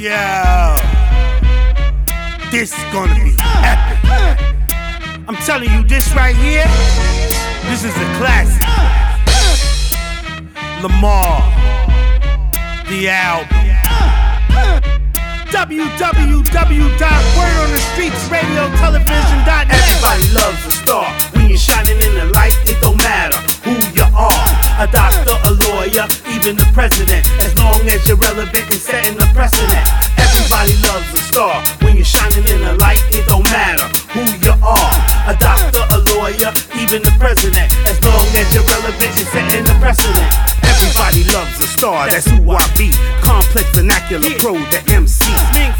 Yo, this is gonna be epic. I'm telling you, this right here, this is a classic. Lamar, the album. www.wordonthestreetsradiotelevision.net. Everybody loves a star. When you're shining in the light, it don't matter who you are. A doctor, a lawyer, the president. As long as you're relevant and setting the precedent. Everybody loves a star. When you're shining in the light, it don't matter who you are. A doctor, a lawyer, even the president. As long as you're relevant and setting the precedent. Everybody loves a star, that's who I be. Complex vernacular pro, the MC.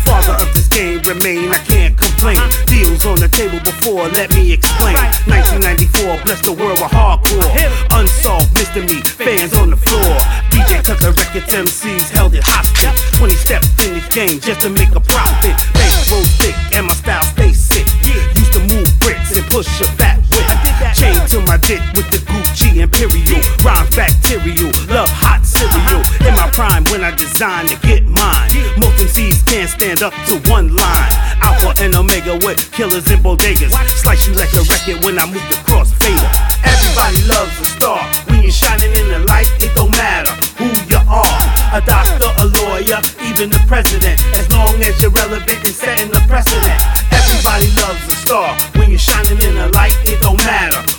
Father of this game, remain, I can't complain. Deals on the table before, let me explain. 1994, bless the world with hardcore. Unsolved mystery, fans on the floor. DJ cut the records, MCs held it hostage. 20 steps in this game just to make a profit. Bass roll thick, and my style stay sick. Used to move bricks and push a fat whip. Chain to my dick with the Imperial. Rhymes bacterial, love hot cereal. In my prime when I design to get mine. Most MCs can't stand up to one line. Alpha and Omega with killers and bodegas. Slice you like a record when I move the crossfader. Everybody loves a star. When you're shining in the light, it don't matter who you are. A doctor, a lawyer, even the president. As long as you're relevant and setting the precedent. Everybody loves a star. When you're shining in the light, it don't matter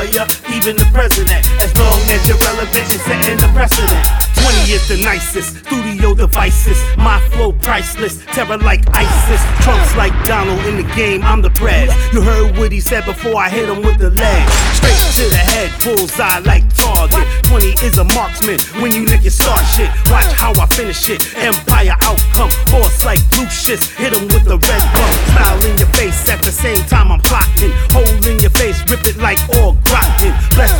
lawyer, even the president. As long as you're relevant and setting the precedent. 20 is the nicest. Studio devices, my flow priceless. Terror like ISIS. Trunks like Donald in the game, I'm the prez. You heard what he said before I hit him with the leg. Straight to the head, bullseye like target. 20 is a marksman when you niggas start shit. Watch how I finish it. Empire outcome, force like Lucious. Hit him with the red bump. Style in your face at the same time I'm plotting. Hole in your face, rip it like all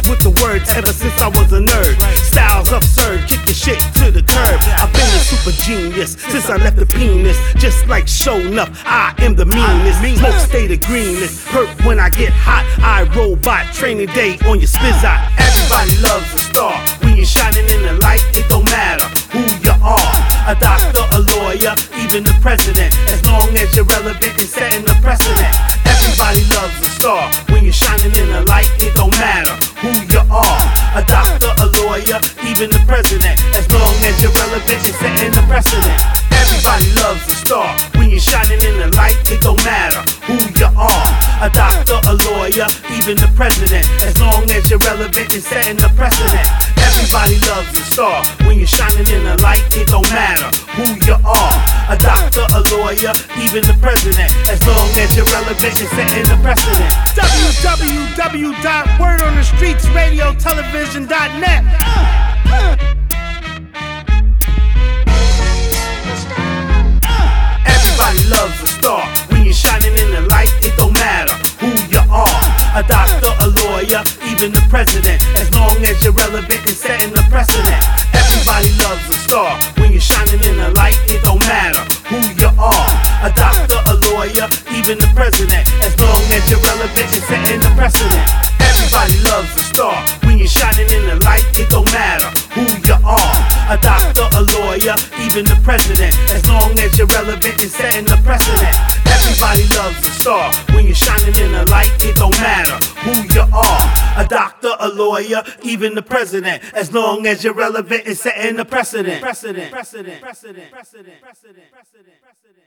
With the words ever since I was a nerd. Styles absurd, kick your shit to the curb. I've been a super genius since I left the penis. Just like showing up, I am the meanest. Smoke state of greenness. Hurt when I get hot. I robot training day on your spizot. Everybody loves a star. When you're shining in the light, it don't matter who you are. A doctor, a lawyer, even the president. As long as you're relevant and setting the precedent. Everybody loves a star. When you're shining in the light, it don't matter who you are. A doctor, a lawyer, even the president. As long as you're relevant and setting the precedent. Everybody loves a star. When you're shining in the light, it don't matter who you are. A doctor, a lawyer, even the president. As long as you're relevant and setting the precedent. Everybody loves a star. When you're shining in the light, it don't matter who you are. A doctor, a lawyer, even the president. As long as you're relevant and setting the precedent. www.wordonthestreetsradiotelevision.net. a even the president. As long as you're relevant and setting the precedent. Everybody loves a star. When you're shining in the light, it don't matter who you are. A doctor, a lawyer, even the president. As long as you're relevant and setting the precedent. Everybody loves a star. When you're shining in the light, it don't matter who you are. A doctor, a lawyer, even the president. As long as you're relevant and setting the precedent. Precedent. Precedent. Precedent. Precedent. Precedent. Precedent. Precedent.